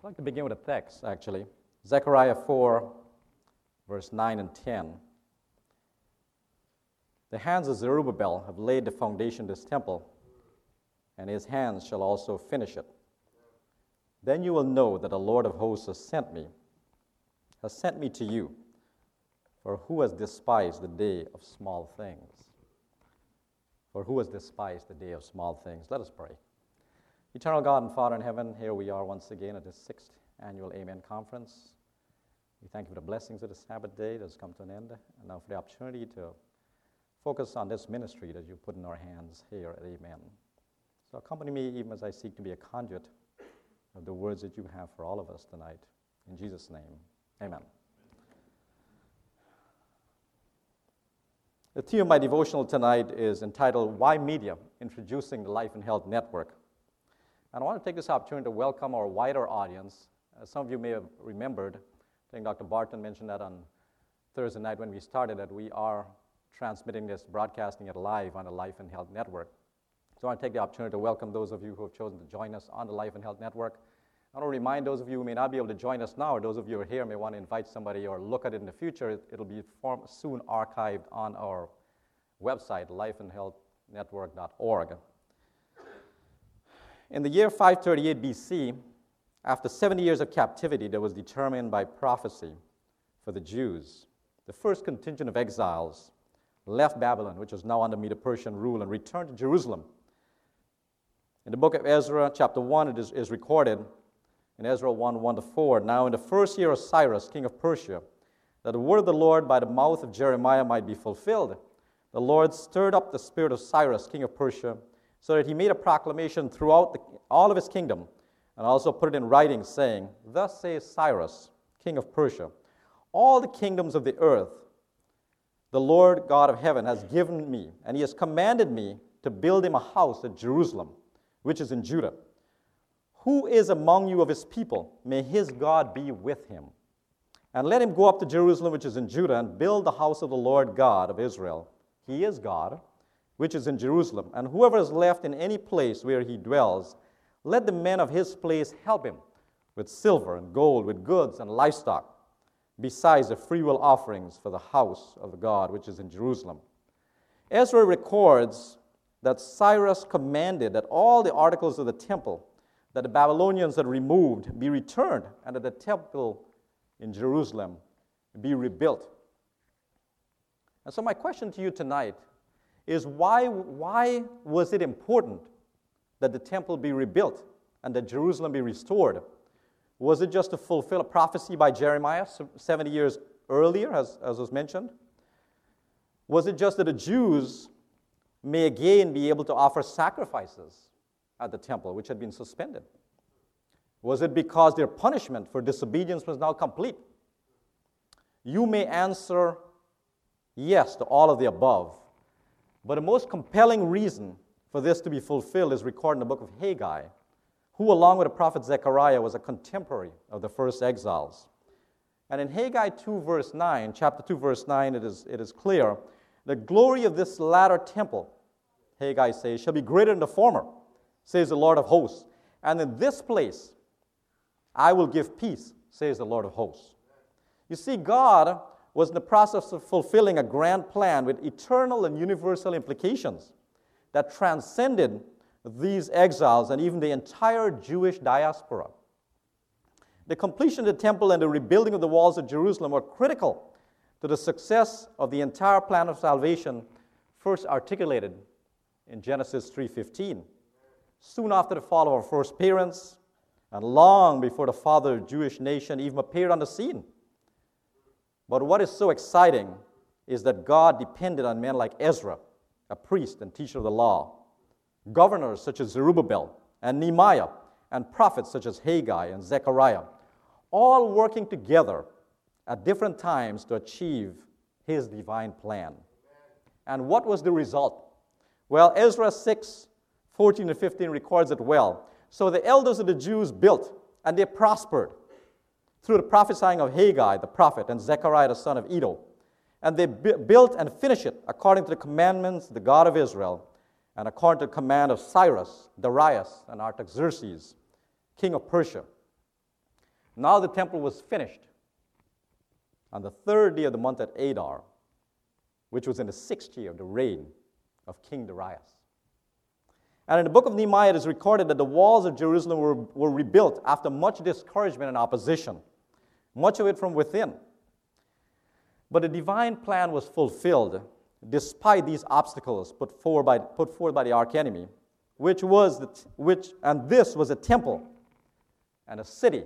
I'd like to begin with a text, actually. Zechariah 4, verse 9 and 10. The hands of Zerubbabel have laid the foundation of this temple, and his hands shall also finish it. Then you will know that the Lord of hosts has sent me, has sent me to you. For who has despised the day of small things? For who has despised the day of small things? Let us pray. Eternal God and Father in heaven, here we are once again at the sixth annual Amen Conference. We thank you for the blessings of the Sabbath day that has come to an end, and now for the opportunity to focus on this ministry that you put in our hands here at Amen. So accompany me even as I seek to be a conduit of the words that you have for all of us tonight. In Jesus' name, Amen. The theme of my devotional tonight is entitled Why Media Introducing the Life and Health Network. And I want to take this opportunity to welcome our wider audience. As some of you may have remembered, I think Dr. Barton mentioned that on Thursday night when we started that we are transmitting this, broadcasting it live on the Life and Health Network. So I want to take the opportunity to welcome those of you who have chosen to join us on the Life and Health Network. I want to remind those of you who may not be able to join us now, or those of you who are here may want to invite somebody or look at it in the future. It'll be form, soon archived on our website, lifeandhealthnetwork.org. In the year 538 BC, after 70 years of captivity that was determined by prophecy for the Jews, the first contingent of exiles left Babylon, which was now under Medo Persian rule, and returned to Jerusalem. In the book of Ezra, chapter 1, it is, is recorded in Ezra 1 1 to 4. Now, in the first year of Cyrus, king of Persia, that the word of the Lord by the mouth of Jeremiah might be fulfilled, the Lord stirred up the spirit of Cyrus, king of Persia so that he made a proclamation throughout the, all of his kingdom and also put it in writing, saying, Thus says Cyrus, king of Persia, all the kingdoms of the earth the Lord God of heaven has given me, and he has commanded me to build him a house at Jerusalem, which is in Judah. Who is among you of his people? May his God be with him. And let him go up to Jerusalem, which is in Judah, and build the house of the Lord God of Israel. He is God which is in Jerusalem. And whoever is left in any place where he dwells, let the men of his place help him with silver and gold, with goods and livestock, besides the freewill offerings for the house of God which is in Jerusalem. Ezra records that Cyrus commanded that all the articles of the temple that the Babylonians had removed be returned, and that the temple in Jerusalem be rebuilt. And so, my question to you tonight is why, why was it important that the temple be rebuilt and that Jerusalem be restored? Was it just to fulfill a prophecy by Jeremiah 70 years earlier, as, as was mentioned? Was it just that the Jews may again be able to offer sacrifices at the temple, which had been suspended? Was it because their punishment for disobedience was now complete? You may answer yes to all of the above, but the most compelling reason for this to be fulfilled is recorded in the book of Haggai, who, along with the prophet Zechariah, was a contemporary of the first exiles. And in Haggai 2, verse 9, chapter 2, verse 9, it is, it is clear the glory of this latter temple, Haggai says, shall be greater than the former, says the Lord of hosts. And in this place I will give peace, says the Lord of hosts. You see, God was in the process of fulfilling a grand plan with eternal and universal implications that transcended these exiles and even the entire Jewish diaspora. The completion of the temple and the rebuilding of the walls of Jerusalem were critical to the success of the entire plan of salvation first articulated in Genesis 3:15. Soon after the fall of our first parents and long before the father of the Jewish nation even appeared on the scene. But what is so exciting is that God depended on men like Ezra, a priest and teacher of the law, governors such as Zerubbabel and Nehemiah, and prophets such as Haggai and Zechariah, all working together at different times to achieve his divine plan. And what was the result? Well, Ezra 6 14 and 15 records it well. So the elders of the Jews built, and they prospered through the prophesying of Haggai the prophet and Zechariah the son of Iddo. And they built and finished it according to the commandments of the God of Israel and according to the command of Cyrus, Darius, and Artaxerxes, king of Persia. Now the temple was finished on the third day of the month at Adar, which was in the sixth year of the reign of King Darius. And in the book of Nehemiah, it is recorded that the walls of Jerusalem were, were rebuilt after much discouragement and opposition, much of it from within. But the divine plan was fulfilled despite these obstacles put forward by, put forward by the archenemy, which was the, which, and this was a temple and a city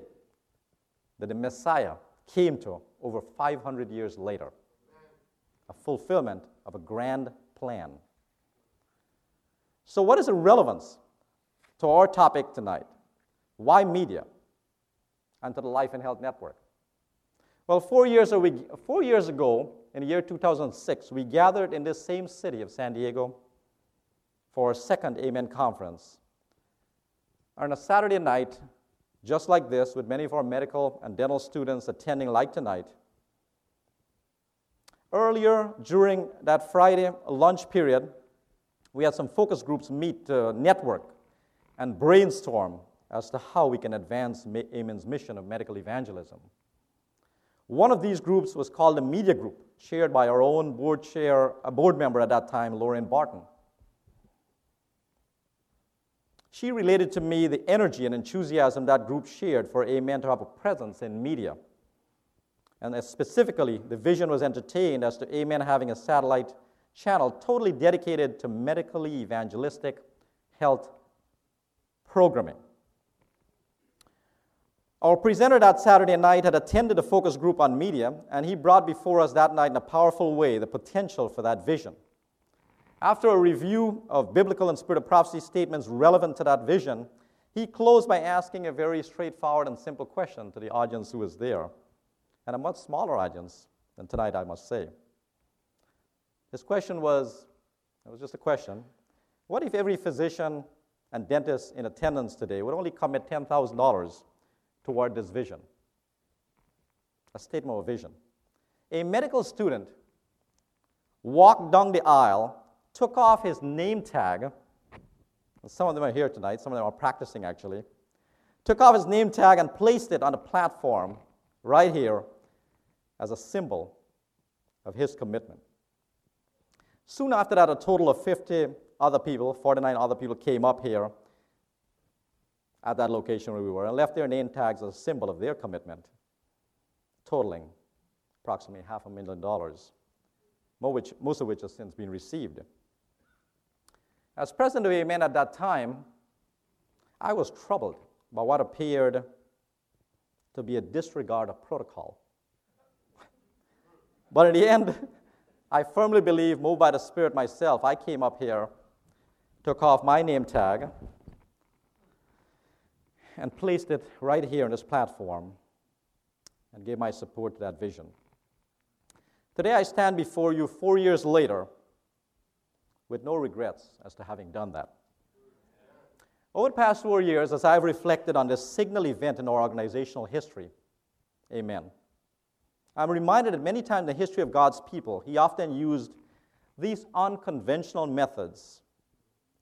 that the Messiah came to over 500 years later. A fulfillment of a grand plan. So, what is the relevance to our topic tonight? Why media? And to the Life and Health Network. Well, four years, ago, four years ago, in the year 2006, we gathered in this same city of San Diego for our second Amen conference. On a Saturday night, just like this, with many of our medical and dental students attending like tonight, earlier during that Friday lunch period, we had some focus groups meet to network and brainstorm as to how we can advance Amen's mission of medical evangelism. One of these groups was called the Media Group, chaired by our own board chair, a board member at that time, Lauren Barton. She related to me the energy and enthusiasm that group shared for Amen to have a presence in media. And specifically, the vision was entertained as to Amen having a satellite channel totally dedicated to medically evangelistic health programming. Our presenter that Saturday night had attended a focus group on media, and he brought before us that night in a powerful way the potential for that vision. After a review of biblical and spirit of prophecy statements relevant to that vision, he closed by asking a very straightforward and simple question to the audience who was there, and a much smaller audience than tonight, I must say. His question was it was just a question what if every physician and dentist in attendance today would only commit $10,000 toward this vision? A statement of vision. A medical student walked down the aisle, took off his name tag. Some of them are here tonight, some of them are practicing actually. Took off his name tag and placed it on the platform right here as a symbol of his commitment. Soon after that, a total of 50 other people, 49 other people, came up here at that location where we were and left their name tags as a symbol of their commitment, totaling approximately half a million dollars, most of which has since been received. As president of Amen at that time, I was troubled by what appeared to be a disregard of protocol. but in the end, I firmly believe, moved by the Spirit myself, I came up here, took off my name tag, and placed it right here on this platform and gave my support to that vision. Today I stand before you four years later with no regrets as to having done that. Over the past four years, as I've reflected on this signal event in our organizational history, amen. I'm reminded that many times in the history of God's people, he often used these unconventional methods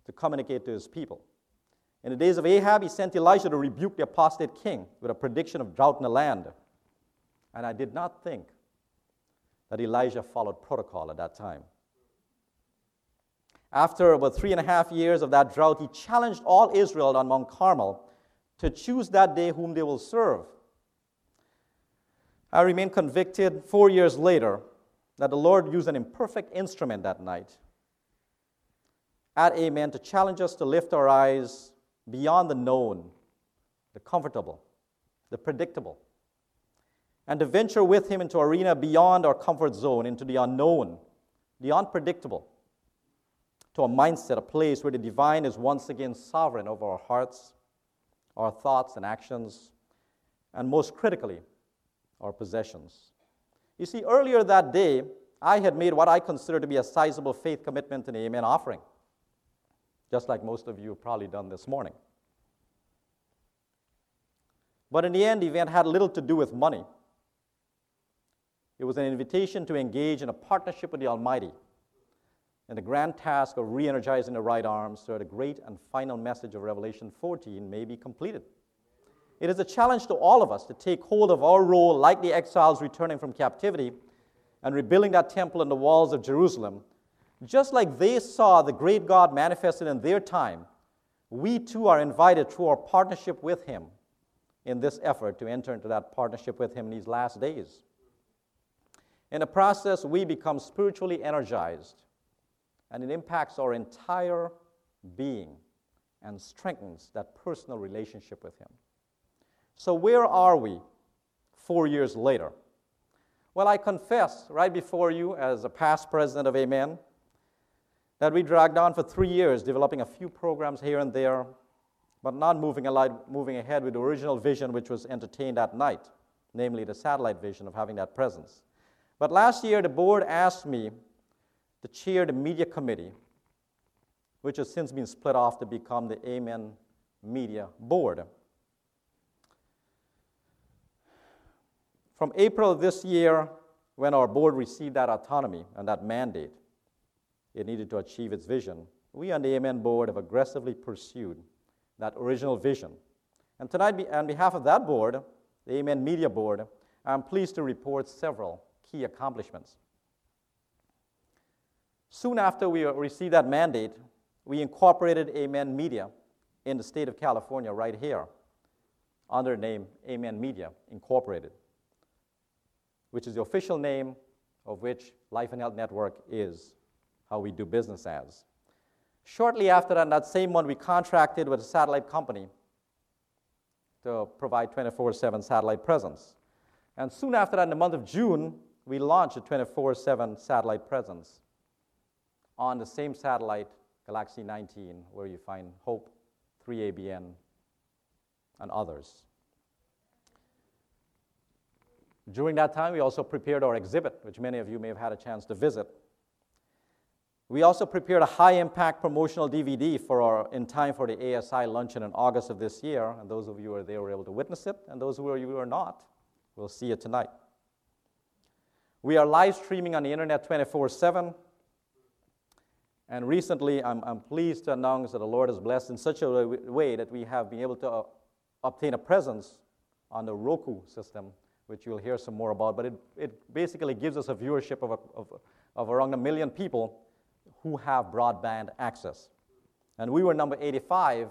to communicate to his people. In the days of Ahab, he sent Elijah to rebuke the apostate king with a prediction of drought in the land. And I did not think that Elijah followed protocol at that time. After about three and a half years of that drought, he challenged all Israel on Mount Carmel to choose that day whom they will serve. I remain convicted four years later that the Lord used an imperfect instrument that night at Amen to challenge us to lift our eyes beyond the known, the comfortable, the predictable, and to venture with Him into arena beyond our comfort zone, into the unknown, the unpredictable, to a mindset, a place where the divine is once again sovereign over our hearts, our thoughts and actions, and most critically, our possessions. You see, earlier that day, I had made what I consider to be a sizable faith commitment in the Amen offering, just like most of you have probably done this morning. But in the end, the event had little to do with money. It was an invitation to engage in a partnership with the Almighty in the grand task of re energizing the right arm so that a great and final message of Revelation 14 may be completed. it is a challenge to all of us to take hold of our role like the exiles returning from captivity and rebuilding that temple and the walls of Jerusalem. Just like they saw the great God manifested in their time, we too are invited through our partnership with Him in this effort to enter into that partnership with Him in these last days. In the process, we become spiritually energized, and it impacts our entire being and strengthens that personal relationship with Him. So, where are we four years later? Well, I confess right before you, as a past president of Amen, that we dragged on for three years developing a few programs here and there, but not moving, moving ahead with the original vision which was entertained at night, namely the satellite vision of having that presence. But last year, the board asked me to chair the media committee, which has since been split off to become the Amen Media Board. From April this year, when our board received that autonomy and that mandate, it needed to achieve its vision. We on the Amen board have aggressively pursued that original vision. And tonight, on behalf of that board, the Amen Media Board, I'm pleased to report several key accomplishments. Soon after we received that mandate, we incorporated Amen Media in the state of California right here under the name Amen Media Incorporated, which is the official name of which Life and Health Network is how we do business as. Shortly after that, that same month, we contracted with a satellite company to provide 24 7 satellite presence. And soon after that, in the month of June, we launched a 24 7 satellite presence on the same satellite, Galaxy 19, where you find Hope, 3ABN, and others. During that time, we also prepared our exhibit, which many of you may have had a chance to visit. We also prepared a high impact promotional DVD for our, in time for the ASI luncheon in August of this year. And those of you who are there were able to witness it, and those of you who are not, we'll see it tonight. We are live streaming on the internet 24 7. And recently, I'm, I'm, pleased to announce that the Lord has blessed in such a way that we have been able to uh, obtain a presence on the Roku system, which you'll hear some more about. But it, it basically gives us a viewership of, a, of, of around a million people who have broadband access. And we were number 85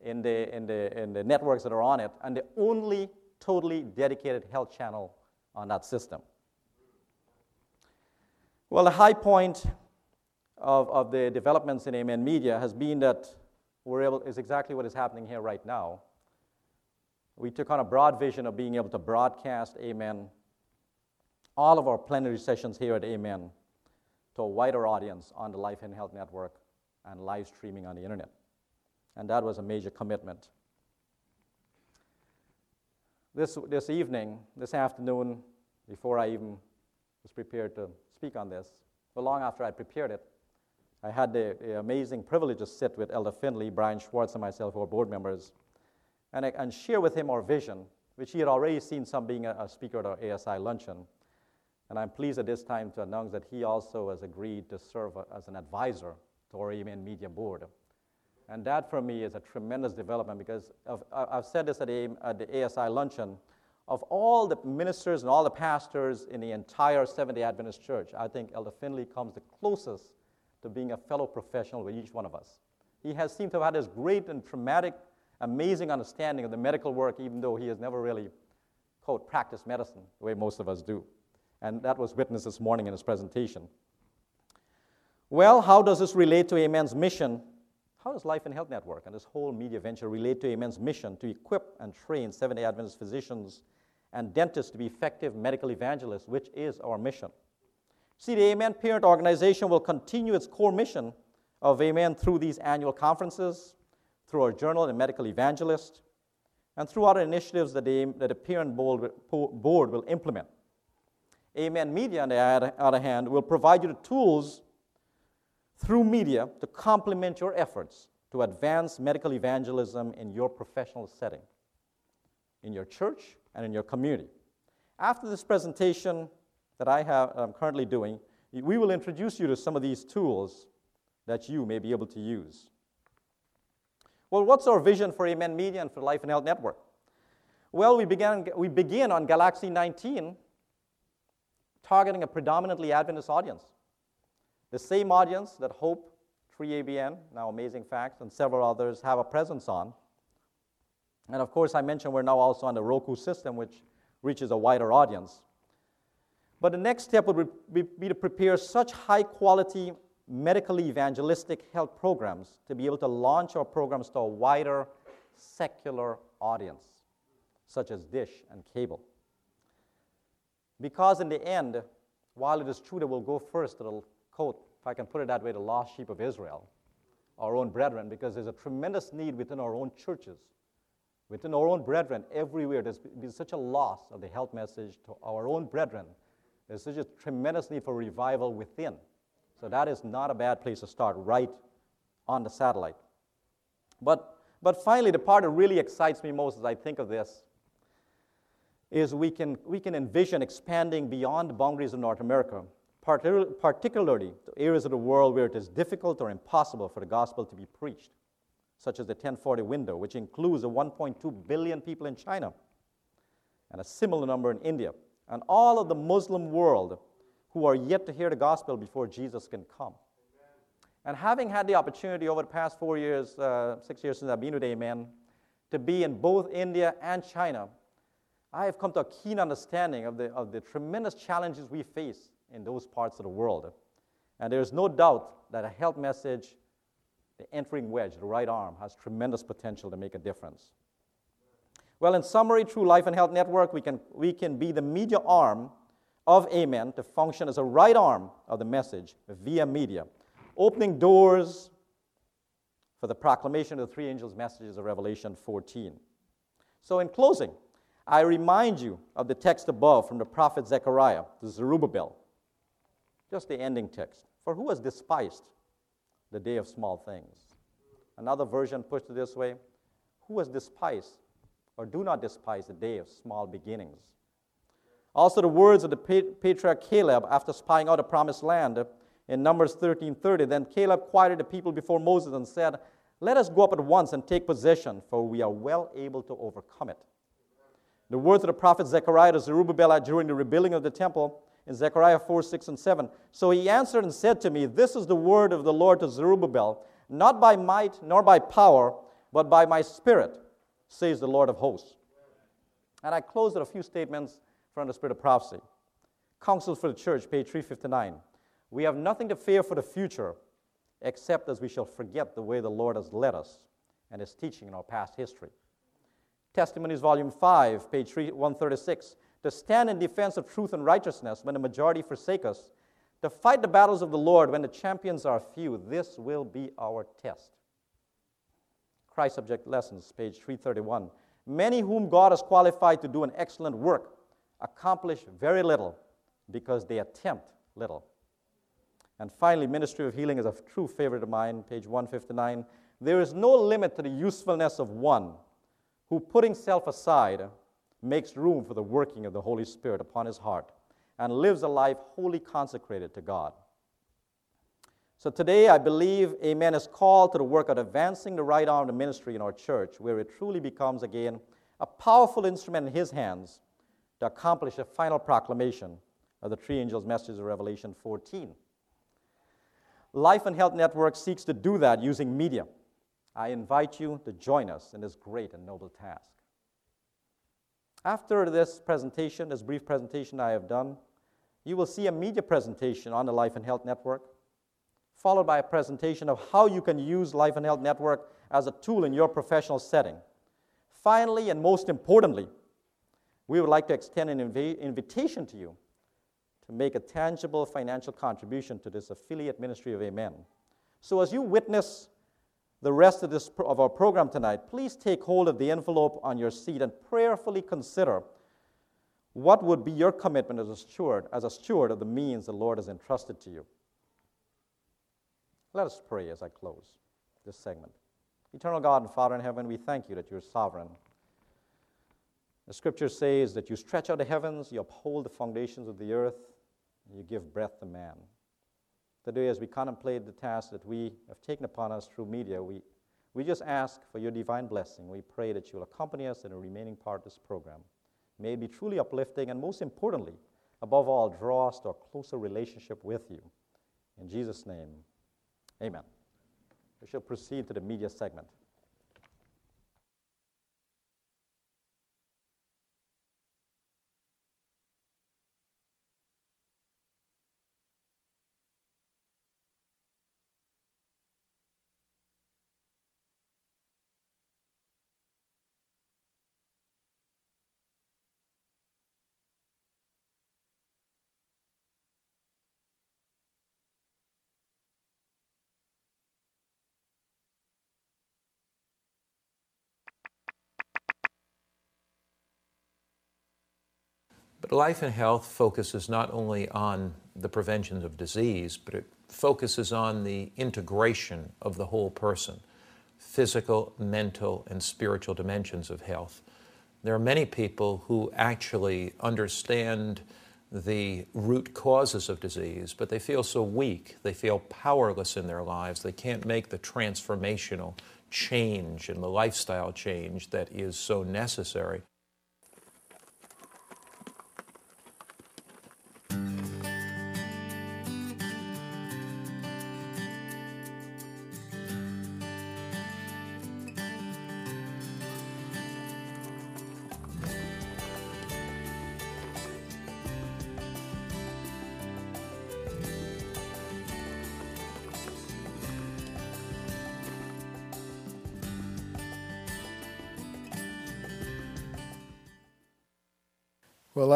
in the, in, the, in the networks that are on it, and the only totally dedicated health channel on that system. Well, the high point of, of the developments in Amen Media has been that we're able, is exactly what is happening here right now. We took on a broad vision of being able to broadcast Amen, all of our plenary sessions here at Amen, to a wider audience on the Life and Health Network and live streaming on the internet. And that was a major commitment. This, this evening, this afternoon, before I even was prepared to speak on this, but long after I prepared it, I had the, the, amazing privilege to sit with Elder Finley, Brian Schwartz, and myself, who are board members, and, and share with him our vision, which he had already seen some being a, a speaker at our ASI luncheon. And I'm pleased at this time to announce that he also has agreed to serve as an advisor to our Amen Media Board. And that for me is a tremendous development because I've said this at, at the ASI luncheon. Of all the ministers and all the pastors in the entire Seventh day Adventist church, I think Elder Finley comes the closest to being a fellow professional with each one of us. He has seemed to have had this great and traumatic, amazing understanding of the medical work, even though he has never really, quote, practiced medicine the way most of us do. And that was witnessed this morning in his presentation. Well, how does this relate to Amen's mission? How does Life and Health Network and this whole media venture relate to Amen's mission to equip and train Seventh day Adventist physicians and dentists to be effective medical evangelists, which is our mission? See, the Amen Parent Organization will continue its core mission of Amen through these annual conferences, through our journal and medical evangelist, and through other initiatives that the, that the parent board will implement. Amen Media, on the other hand, will provide you the tools through media to complement your efforts to advance medical evangelism in your professional setting, in your church, and in your community. After this presentation that I have, I'm currently doing, we will introduce you to some of these tools that you may be able to use. Well, what's our vision for Amen Media and for Life and Health Network? Well, we, began, we begin on Galaxy 19, targeting a predominantly Adventist audience. The same audience that Hope, 3ABN, now Amazing Facts, and several others have a presence on. And of course, I mentioned we're now also on the Roku system, which reaches a wider audience. But the next step would be to prepare such high quality medical evangelistic health programs to be able to launch our programs to a wider secular audience, such as dish and cable. Because in the end, while it is true that we'll go first to the coat, if I can put it that way, the lost sheep of Israel, our own brethren, because there's a tremendous need within our own churches, within our own brethren, everywhere. There's been such a loss of the health message to our own brethren. There's such a tremendous need for revival within. So that is not a bad place to start, right on the satellite. But, but finally, the part that really excites me most as I think of this is we can, we can envision expanding beyond the boundaries of North America, particularly to areas of the world where it is difficult or impossible for the gospel to be preached, such as the 1040 window, which includes the 1.2 billion people in China and a similar number in India, and all of the Muslim world who are yet to hear the gospel before Jesus can come. And having had the opportunity over the past four years, uh, six years since I've been with Amen, to be in both India and China, I have come to a keen understanding of the, of the tremendous challenges we face in those parts of the world. And there's no doubt that a health message, the entering wedge, the right arm, has tremendous potential to make a difference. Well, in summary, through Life and Health Network, we can, we can be the media arm of Amen to function as a right arm of the message via media, opening doors for the proclamation of the three angels' messages of Revelation 14. So, in closing, I remind you of the text above from the prophet Zechariah to Zerubbabel, just the ending text. For who has despised the day of small things? Another version puts it this way Who has despised or do not despise the day of small beginnings? Also, the words of the patriarch Caleb after spying out the promised land uh, in Numbers 13:30. Then Caleb quieted the people before Moses and said, Let us go up at once and take possession, for we are well able to overcome it. The words of the prophet Zechariah to Zerubbabel during the rebuilding of the temple in Zechariah 4, 6, and 7. So he answered and said to me, This is the word of the Lord to Zerubbabel, not by might nor by power, but by my spirit, says the Lord of hosts. And I close with a few statements from the Spirit of Prophecy. Counsel for the Church, page 359. We have nothing to fear for the future except as we shall forget the way the Lord has led us and his teaching in our past history. Testimonies, volume 5, page 136. To stand in defense of truth and righteousness when the majority forsake us, to fight the battles of the Lord when the champions are few, this will be our test. Christ's Object Lessons, page 331. Many whom God has qualified to do an excellent work accomplish very little because they attempt little. And finally, Ministry of Healing is a true favorite of mine, page 159. There is no limit to the usefulness of one who, putting self aside, makes room for the working of the Holy Spirit upon his heart and lives a life wholly consecrated to God. So today, I believe Amen is called to the work of advancing the right arm of the ministry in our church, where it truly becomes again a powerful instrument in his hands to accomplish the final proclamation of the three angels' messages of Revelation 14. Life and Health Network seeks to do that using media. I invite you to join us in this great and noble task. After this presentation, this brief presentation I have done, you will see a media presentation on the Life and Health Network, followed by a presentation of how you can use Life and Health Network as a tool in your professional setting. Finally, and most importantly, we would like to extend an inv- invitation to you to make a tangible financial contribution to this affiliate ministry of Amen. So, as you witness the rest of, this, of our program tonight, please take hold of the envelope on your seat and prayerfully consider what would be your commitment as a steward, as a steward of the means the Lord has entrusted to you. Let us pray as I close this segment. Eternal God and Father in heaven, we thank you that you're sovereign the scripture says that you stretch out the heavens, you uphold the foundations of the earth, and you give breath to man. Today, as we contemplate the task that we have taken upon us through media, we, We just ask for your divine blessing. We pray that you'll accompany us in the remaining part of this program. May it be truly uplifting and, most importantly, above all, draw us to a closer relationship with you. In Jesus' name, amen. We shall proceed to the media segment. But life and health focuses not only on the prevention of disease, but it focuses on the integration of the whole person physical, mental, and spiritual dimensions of health. There are many people who actually understand the root causes of disease, but they feel so weak, they feel powerless in their lives, they can't make the transformational change and the lifestyle change that is so necessary.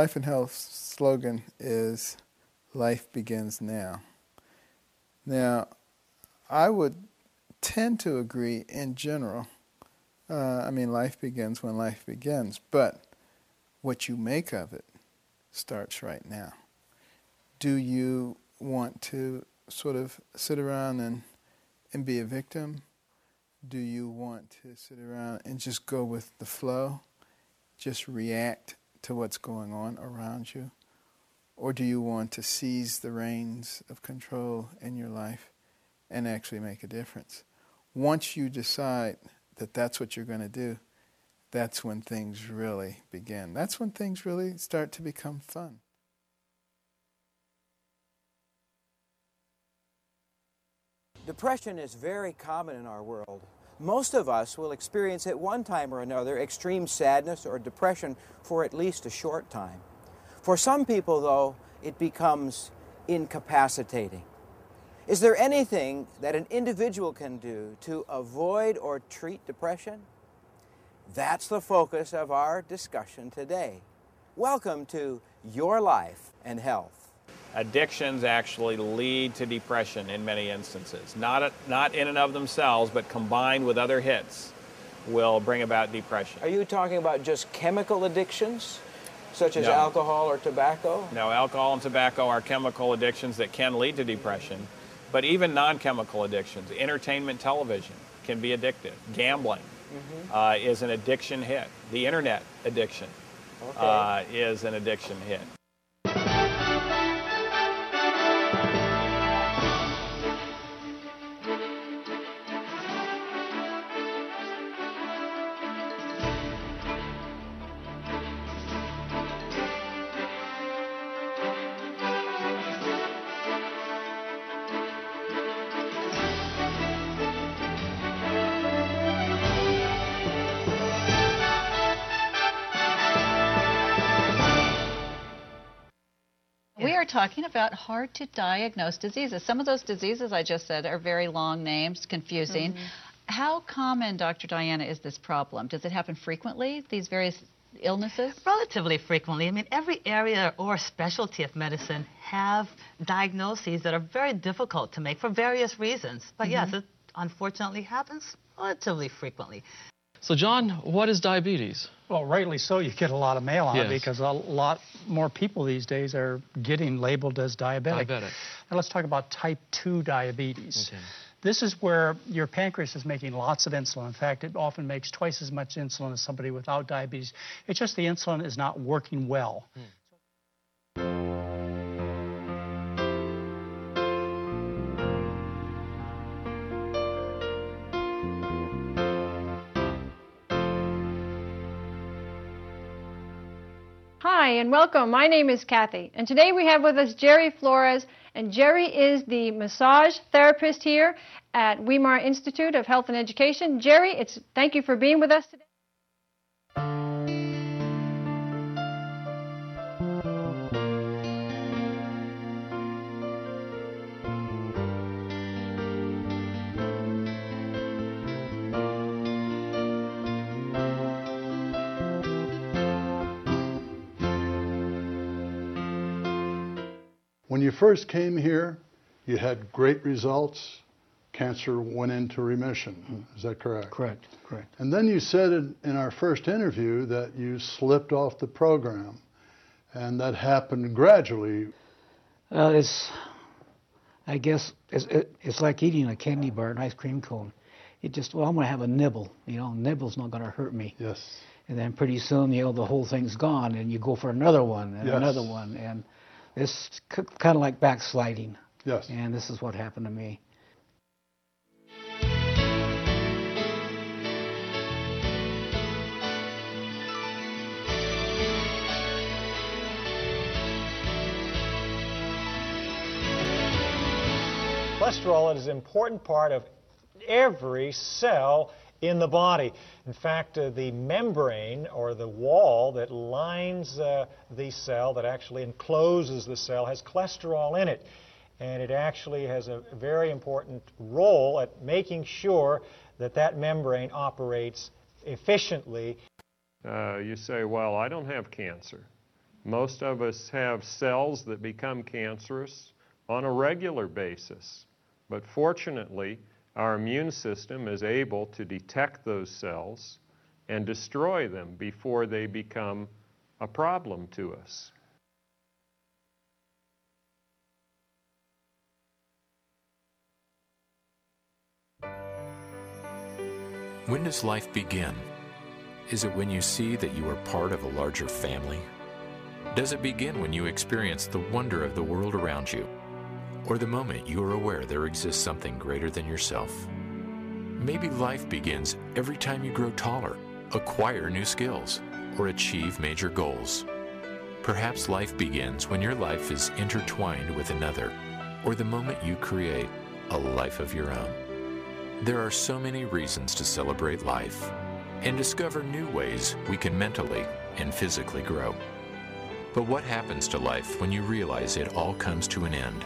Life and Health slogan is Life Begins Now. Now, I would tend to agree in general. Uh, I mean, life begins when life begins, but what you make of it starts right now. Do you want to sort of sit around and, and be a victim? Do you want to sit around and just go with the flow, just react to what's going on around you? Or do you want to seize the reins of control in your life and actually make a difference? Once you decide that that's what you're going to do, that's when things really begin. That's when things really start to become fun. Depression is very common in our world. Most of us will experience at one time or another extreme sadness or depression for at least a short time. For some people, though, it becomes incapacitating. Is there anything that an individual can do to avoid or treat depression? That's the focus of our discussion today. Welcome to Your Life and Health. Addictions actually lead to depression in many instances. Not, not in and of themselves, but combined with other hits will bring about depression. Are you talking about just chemical addictions, such as No. alcohol or tobacco? No, alcohol and tobacco are chemical addictions that can lead to depression, but even non chemical addictions, entertainment television can be addictive. Gambling uh, is an addiction hit. The internet addiction Okay. uh, is an addiction hit. Talking about hard to diagnose diseases. Some of those diseases I just said are very long names, confusing. Mm-hmm. How common, Dr. Diana, is this problem? Does it happen frequently, these various illnesses? Relatively frequently. I mean, every area or specialty of medicine have diagnoses that are very difficult to make for various reasons. But mm-hmm. yes, it unfortunately happens relatively frequently. So, John, what is diabetes? Well, rightly so. You get a lot of mail on it because a lot more people these days are getting labeled as diabetic. Diabetic. Now let's talk about type 2 diabetes. Okay. This is where your pancreas is making lots of insulin. In fact, it often makes twice as much insulin as somebody without diabetes. It's just the insulin is not working well. Hmm. Hi, and welcome. My name is Kathy, and today we have with us Jerry Flores, and Jerry is the massage therapist here at Weimar Institute of Health and Education. Jerry, it's thank you for being with us today. You first came here, you had great results. Cancer went into remission. Is that correct? Correct, correct. And then you said in, in our first interview that you slipped off the program, and that happened gradually. Uh, it's, I guess, it's, it, it's like eating a candy bar, an ice cream cone. It just, well, I'm going to have a nibble. You know, nibble's not going to hurt me. Yes. And then pretty soon, you know, the whole thing's gone, and you go for another one and Yes. another one, and it's c- kind of like backsliding. Yes. And this is what happened to me. Cholesterol is an important part of every cell in the body. In fact, uh, the membrane or the wall that lines uh, the cell, that actually encloses the cell, has cholesterol in it. And it actually has a very important role at making sure that that membrane operates efficiently. Uh, you say, well, I don't have cancer. Most of us have cells that become cancerous on a regular basis. But fortunately, our immune system is able to detect those cells and destroy them before they become a problem to us. When does life begin? Is it when you see that you are part of a larger family? Does it begin when you experience the wonder of the world around you? Or the moment you are aware there exists something greater than yourself? Maybe life begins every time you grow taller, acquire new skills, or achieve major goals. Perhaps life begins when your life is intertwined with another, or the moment you create a life of your own. There are so many reasons to celebrate life and discover new ways we can mentally and physically grow. But what happens to life when you realize it all comes to an end?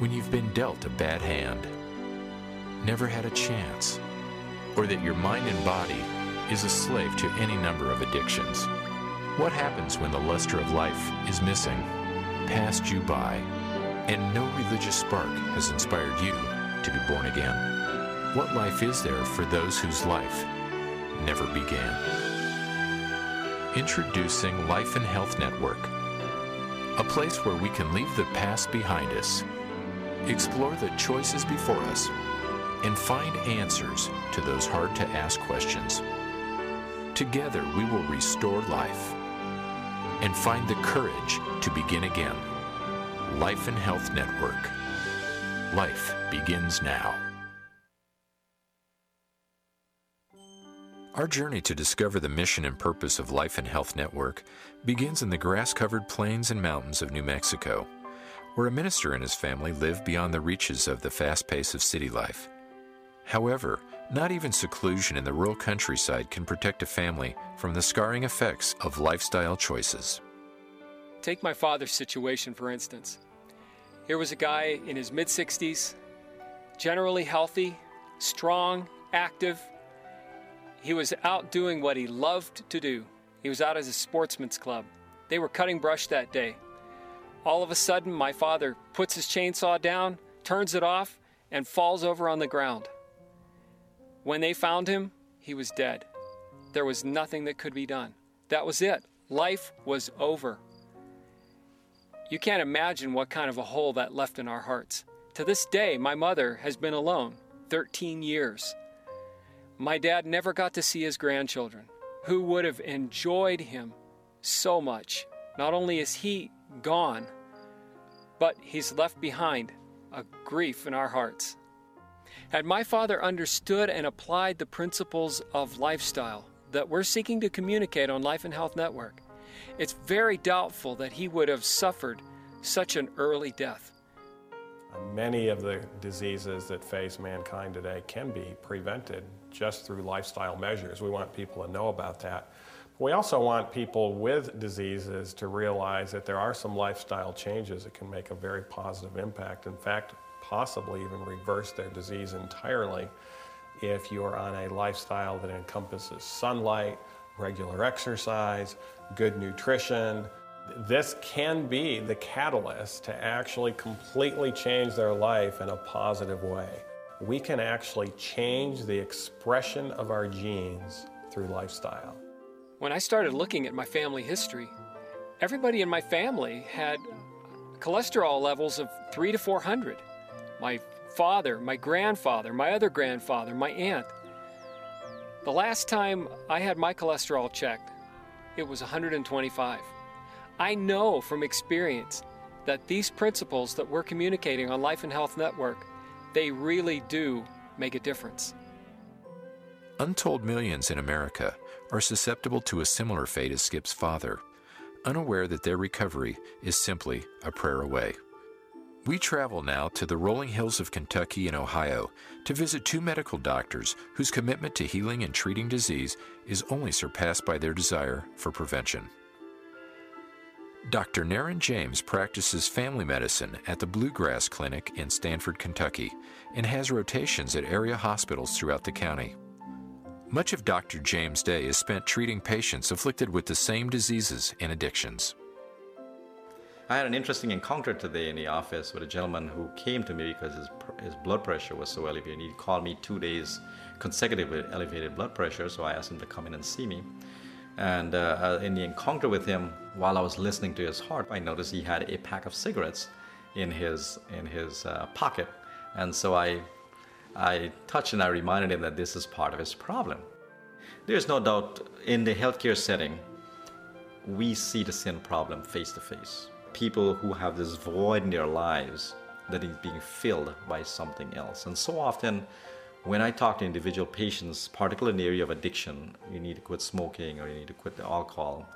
When you've been dealt a bad hand, never had a chance, or that your mind and body is a slave to any number of addictions? What happens when the luster of life is missing, passed you by, and no religious spark has inspired you to be born again? What life is there for those whose life never began? Introducing Life and Health Network, a place where we can leave the past behind us, explore the choices before us, and find answers to those hard to ask questions. Together, we will restore life and find the courage to begin again. Life and Health Network. Life begins now. Our journey to discover the mission and purpose of Life and Health Network begins in the grass covered plains and mountains of New Mexico, where a minister and his family live beyond the reaches of the fast pace of city life. However, not even seclusion in the rural countryside can protect a family from the scarring effects of lifestyle choices. Take my father's situation, for instance. Here was a guy in his mid 60s, generally healthy, strong, active. He was out doing what he loved to do. He was out at his sportsman's club. They were cutting brush that day. All of a sudden, my father puts his chainsaw down, turns it off, and falls over on the ground. When they found him, he was dead. There was nothing that could be done. That was it. Life was over. You can't imagine what kind of a hole that left in our hearts. To this day, my mother has been alone 13 years. My dad never got to see his grandchildren, who would have enjoyed him so much. Not only is he gone, but he's left behind a grief in our hearts. Had my father understood and applied the principles of lifestyle that we're seeking to communicate on Life and Health Network, it's very doubtful that he would have suffered such an early death. Many of the diseases that face mankind today can be prevented just through lifestyle measures. We want people to know about that. We also want people with diseases to realize that there are some lifestyle changes that can make a very positive impact. In fact, possibly even reverse their disease entirely if you are on a lifestyle that encompasses sunlight, regular exercise, good nutrition. This can be the catalyst to actually completely change their life in a positive way. We can actually change the expression of our genes through lifestyle. When I started looking at my family history, everybody in my family had cholesterol levels of 3 to 400. My father, my grandfather, my other grandfather, my aunt. The last time I had my cholesterol checked, it was 125. I know from experience that these principles that we're communicating on Life and Health Network, they really do make a difference. Untold millions in America are susceptible to a similar fate as Skip's father, unaware that their recovery is simply a prayer away. We travel now to the rolling hills of Kentucky and Ohio to visit two medical doctors whose commitment to healing and treating disease is only surpassed by their desire for prevention. Dr. Naren James practices family medicine at the Bluegrass Clinic in Stanford, Kentucky, and has rotations at area hospitals throughout the county. Much of Dr. James' day is spent treating patients afflicted with the same diseases and addictions. I had an interesting encounter today in the office with a gentleman who came to me because his, his blood pressure was so elevated. He called me two days consecutively with elevated blood pressure, so I asked him to come in and see me. And uh, in the encounter with him, while I was listening to his heart, I noticed he had a pack of cigarettes in his in his uh, pocket, and so I I touched and I reminded him that this is part of his problem. There's no doubt in the healthcare setting, we see the sin problem face to face. People who have this void in their lives that is being filled by something else. And so often, when I talk to individual patients, particularly in the area of addiction, you need to quit smoking or you need to quit the alcohol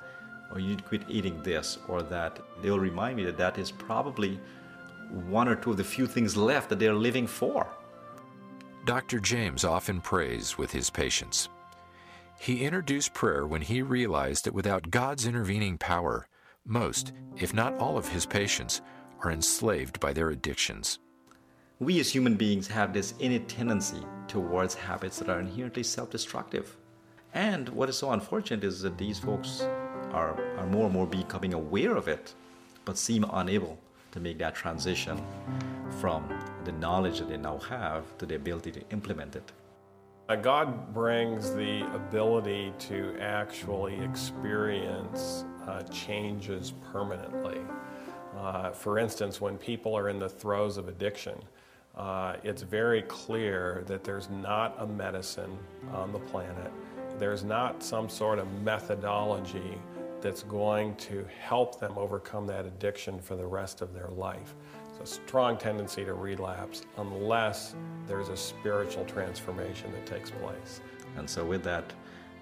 or you need to quit eating this or that, they'll remind me that that is probably one or two of the few things left that they're living for. Dr. James often prays with his patients. He introduced prayer when he realized that without God's intervening power, most, if not all of his patients, are enslaved by their addictions. We as human beings have this innate tendency towards habits that are inherently self destructive. And what is so unfortunate is that these folks are, are more and more becoming aware of it, but seem unable to make that transition from the knowledge that they now have to the ability to implement it. Uh, God brings the ability to actually experience uh, changes permanently. Uh, for instance, when people are in the throes of addiction, uh, it's very clear that there's not a medicine on the planet. There's not some sort of methodology that's going to help them overcome that addiction for the rest of their life. It's a strong tendency to relapse unless there's a spiritual transformation that takes place. And so, with that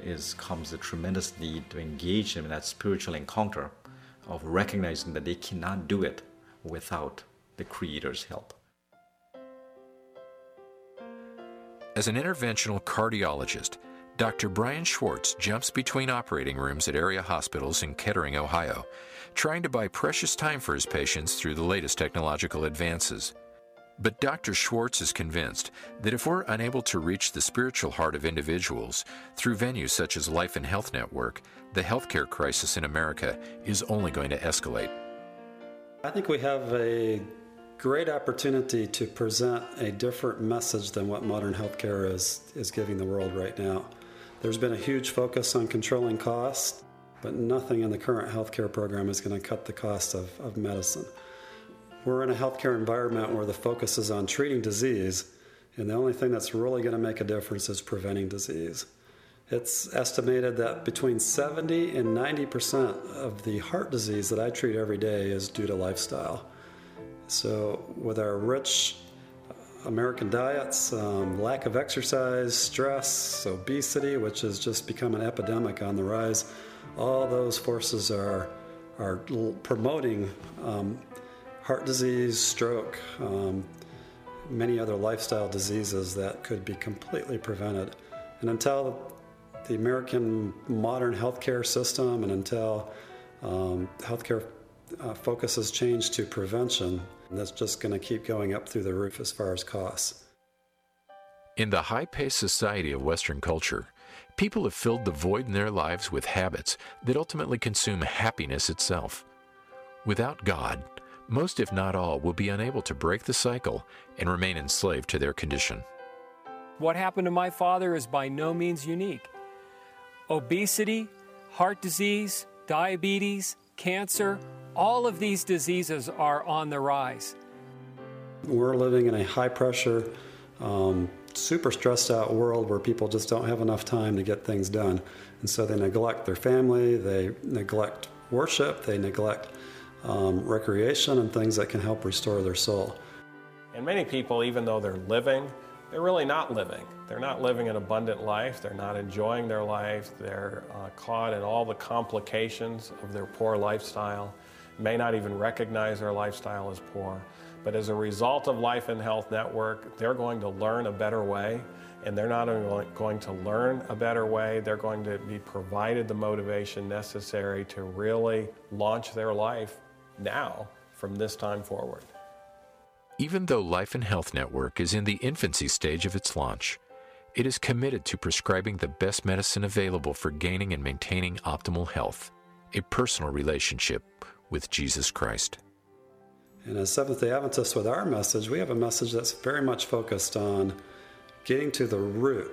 is comes a tremendous need to engage them in that spiritual encounter of recognizing that they cannot do it without the Creator's help. As an interventional cardiologist, Dr. Brian Schwartz jumps between operating rooms at area hospitals in Kettering, Ohio, trying to buy precious time for his patients through the latest technological advances. But Dr. Schwartz is convinced that if we're unable to reach the spiritual heart of individuals through venues such as Life and Health Network, the healthcare crisis in America is only going to escalate. I think we have a great opportunity to present a different message than what modern healthcare is, is giving the world right now. There's been a huge focus on controlling costs, but nothing in the current healthcare program is going to cut the cost of, of medicine. We're in a healthcare environment where the focus is on treating disease, and the only thing that's really going to make a difference is preventing disease. It's estimated that between 70 and 90 percent of the heart disease that I treat every day is due to lifestyle. So, with our rich American diets, um, lack of exercise, stress, obesity, which has just become an epidemic on the rise, All those forces are, are promoting um, heart disease, stroke, um, many other lifestyle diseases that could be completely prevented. And until the American modern healthcare system and until um, healthcare uh, focus has changed to prevention, that's just going to keep going up through the roof as far as costs. In the high paced society of Western culture, people have filled the void in their lives with habits that ultimately consume happiness itself. Without God, most, if not all, will be unable to break the cycle and remain enslaved to their condition. What happened to my father is by no means unique. Obesity, heart disease, diabetes, cancer, all of these diseases are on the rise. We're living in a high pressure, um, super stressed out world where people just don't have enough time to get things done. And so they neglect their family, they neglect worship, they neglect um, recreation and things that can help restore their soul. And many people, even though they're living, they're really not living. They're not living an abundant life. They're not enjoying their life. They're uh, caught in all the complications of their poor lifestyle, may not even recognize their lifestyle as poor. But as a result of Life and Health Network, they're going to learn a better way. And they're not only going to learn a better way, they're going to be provided the motivation necessary to really launch their life now from this time forward. Even though Life and Health Network is in the infancy stage of its launch, it is committed to prescribing the best medicine available for gaining and maintaining optimal health, a personal relationship with Jesus Christ. And as Seventh day Adventists, with our message, we have a message that's very much focused on getting to the root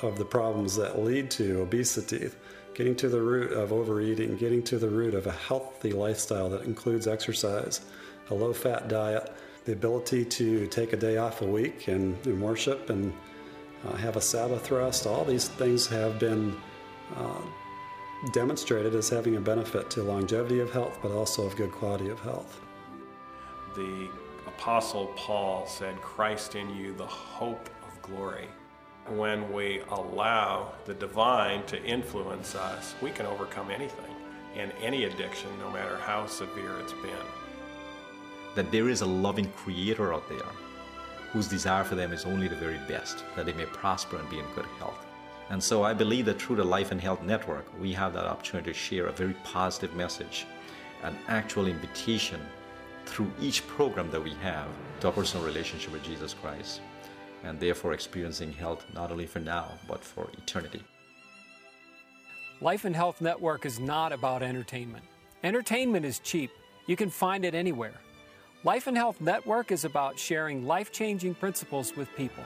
of the problems that lead to obesity, getting to the root of overeating, getting to the root of a healthy lifestyle that includes exercise, a low fat diet, the ability to take a day off a week and, and worship and uh, have a Sabbath rest. All these things have been uh, demonstrated as having a benefit to longevity of health, but also of good quality of health. The Apostle Paul said, Christ in you, the hope of glory. When we allow the divine to influence us, we can overcome anything and any addiction, no matter how severe it's been that there is a loving creator out there whose desire for them is only the very best, that they may prosper and be in good health. And so I believe that through the Life and Health Network, we have that opportunity to share a very positive message, an actual invitation through each program that we have to a personal relationship with Jesus Christ, and therefore experiencing health not only for now, but for eternity. Life and Health Network is not about entertainment. Entertainment is cheap, you can find it anywhere. Life and Health Network is about sharing life changing principles with people.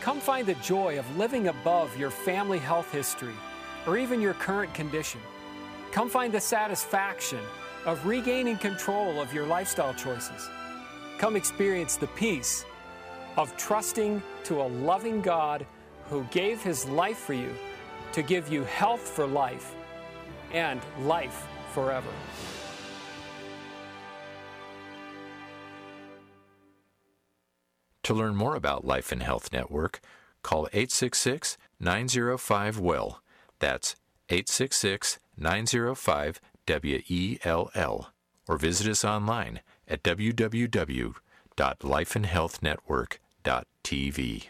Come find the joy of living above your family health history or even your current condition. Come find the satisfaction of regaining control of your lifestyle choices. Come experience the peace of trusting to a loving God who gave his life for you to give you health for life and life forever. To learn more about Life and Health Network, call 866 905 WELL. That's 866 905 WELL. Or visit us online at www.lifeandhealthnetwork.tv.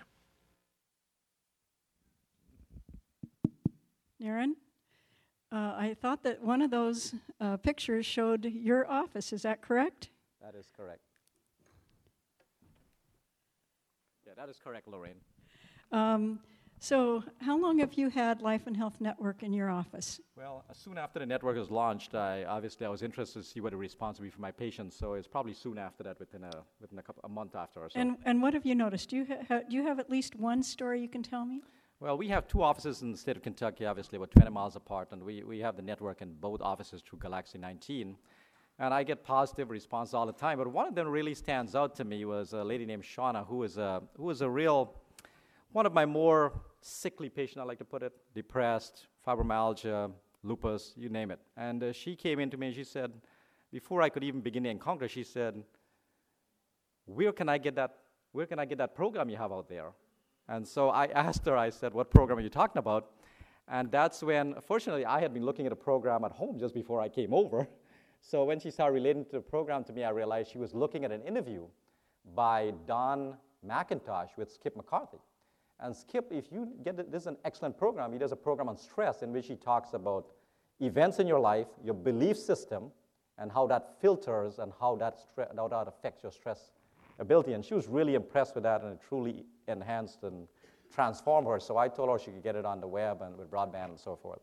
Naren, uh, I thought that one of those uh, pictures showed your office. Is that correct? That is correct. Yeah, that is correct, Lorraine. Um, so, how long have you had Life and Health Network in your office? Well, soon after the network was launched, I obviously I was interested to see what the response would be from my patients. So it's probably soon after that, within a within a, couple, a month after or so. And and what have you noticed? Do you ha- ha- do you have at least one story you can tell me? Well, we have two offices in the state of Kentucky, obviously, about 20 miles apart, and we, we have the network in both offices through Galaxy 19. And I get positive response all the time. But one of them really stands out to me was a lady named Shauna, who is a, who is a real, one of my more sickly patient, I like to put it, depressed, fibromyalgia, lupus, you name it. And uh, she came in to me and she said, before I could even begin the encounter, she said, where can I get that, where can I get that program you have out there? And so I asked her, I said, what program are you talking about? And that's when, fortunately, I had been looking at a program at home just before I came over. So when she started relating to the program to me, I realized she was looking at an interview by Don McIntosh with Skip McCarthy. And Skip, if you get it, this is an excellent program. He does a program on stress in which he talks about events in your life, your belief system, and how that filters and how that, stre- how that affects your stress ability. And she was really impressed with that, and it truly enhanced and transformed her. So I told her she could get it on the web and with broadband and so forth.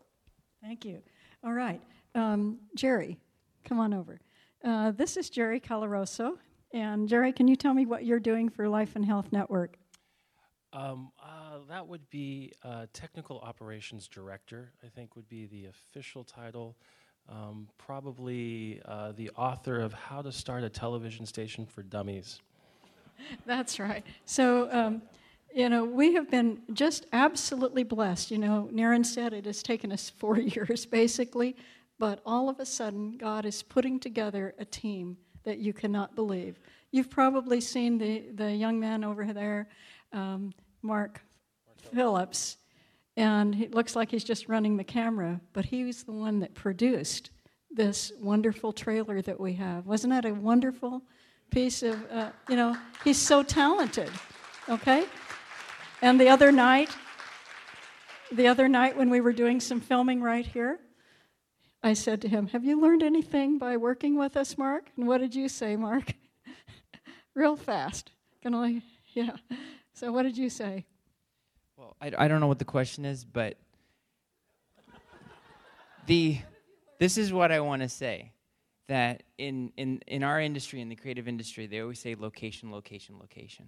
Thank you. All right. Um, Jerry, come on over. Uh, this is Jerry Calaroso. And Jerry, can you tell me what you're doing for Life and Health Network? Um, uh, that would be uh, Technical Operations Director, I think would be the official title. Um, probably uh, the author of How to Start a Television Station for Dummies. That's right. So, um, you know, we have been just absolutely blessed. You know, Naren said it has taken us four years basically, but all of a sudden, God is putting together a team that you cannot believe. You've probably seen the, the young man over there, um, Mark Phillips, and it looks like he's just running the camera, but he was the one that produced this wonderful trailer that we have. Wasn't that a wonderful piece of, uh, you know, he's so talented, okay? And the other night, the other night when we were doing some filming right here, I said to him, Have you learned anything by working with us, Mark? And what did you say, Mark? Real fast. Can I? Yeah. So what did you say? Well, I, I don't know what the question is, but the this is what I want to say that in, in, in our industry, in the creative industry, they always say location, location, location.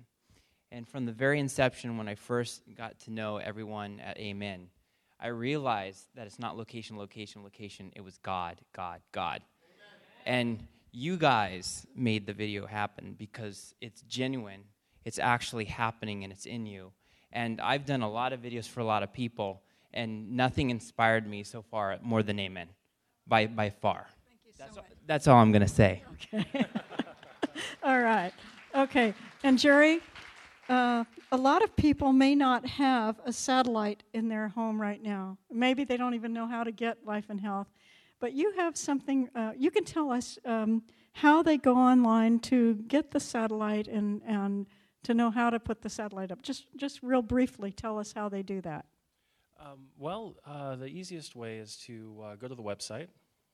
And from the very inception, when I first got to know everyone at Amen, I realized that it's not location, location, location. It was God, God, God. And you guys made the video happen because it's genuine, it's actually happening, and it's in you. And I've done a lot of videos for a lot of people, and nothing inspired me so far more than Amen, by, by far. Thank you That's, all, that's all I'm going to say. Okay. all right. Okay. And Jerry, uh, a lot of people may not have a satellite in their home right now. Maybe they don't even know how to get Life and Health. But you have something, uh, you can tell us um, how they go online to get the satellite and, and to know how to put the satellite up. Just, just real briefly, tell us how they do that. Um, well, uh, the easiest way is to uh, go to the website,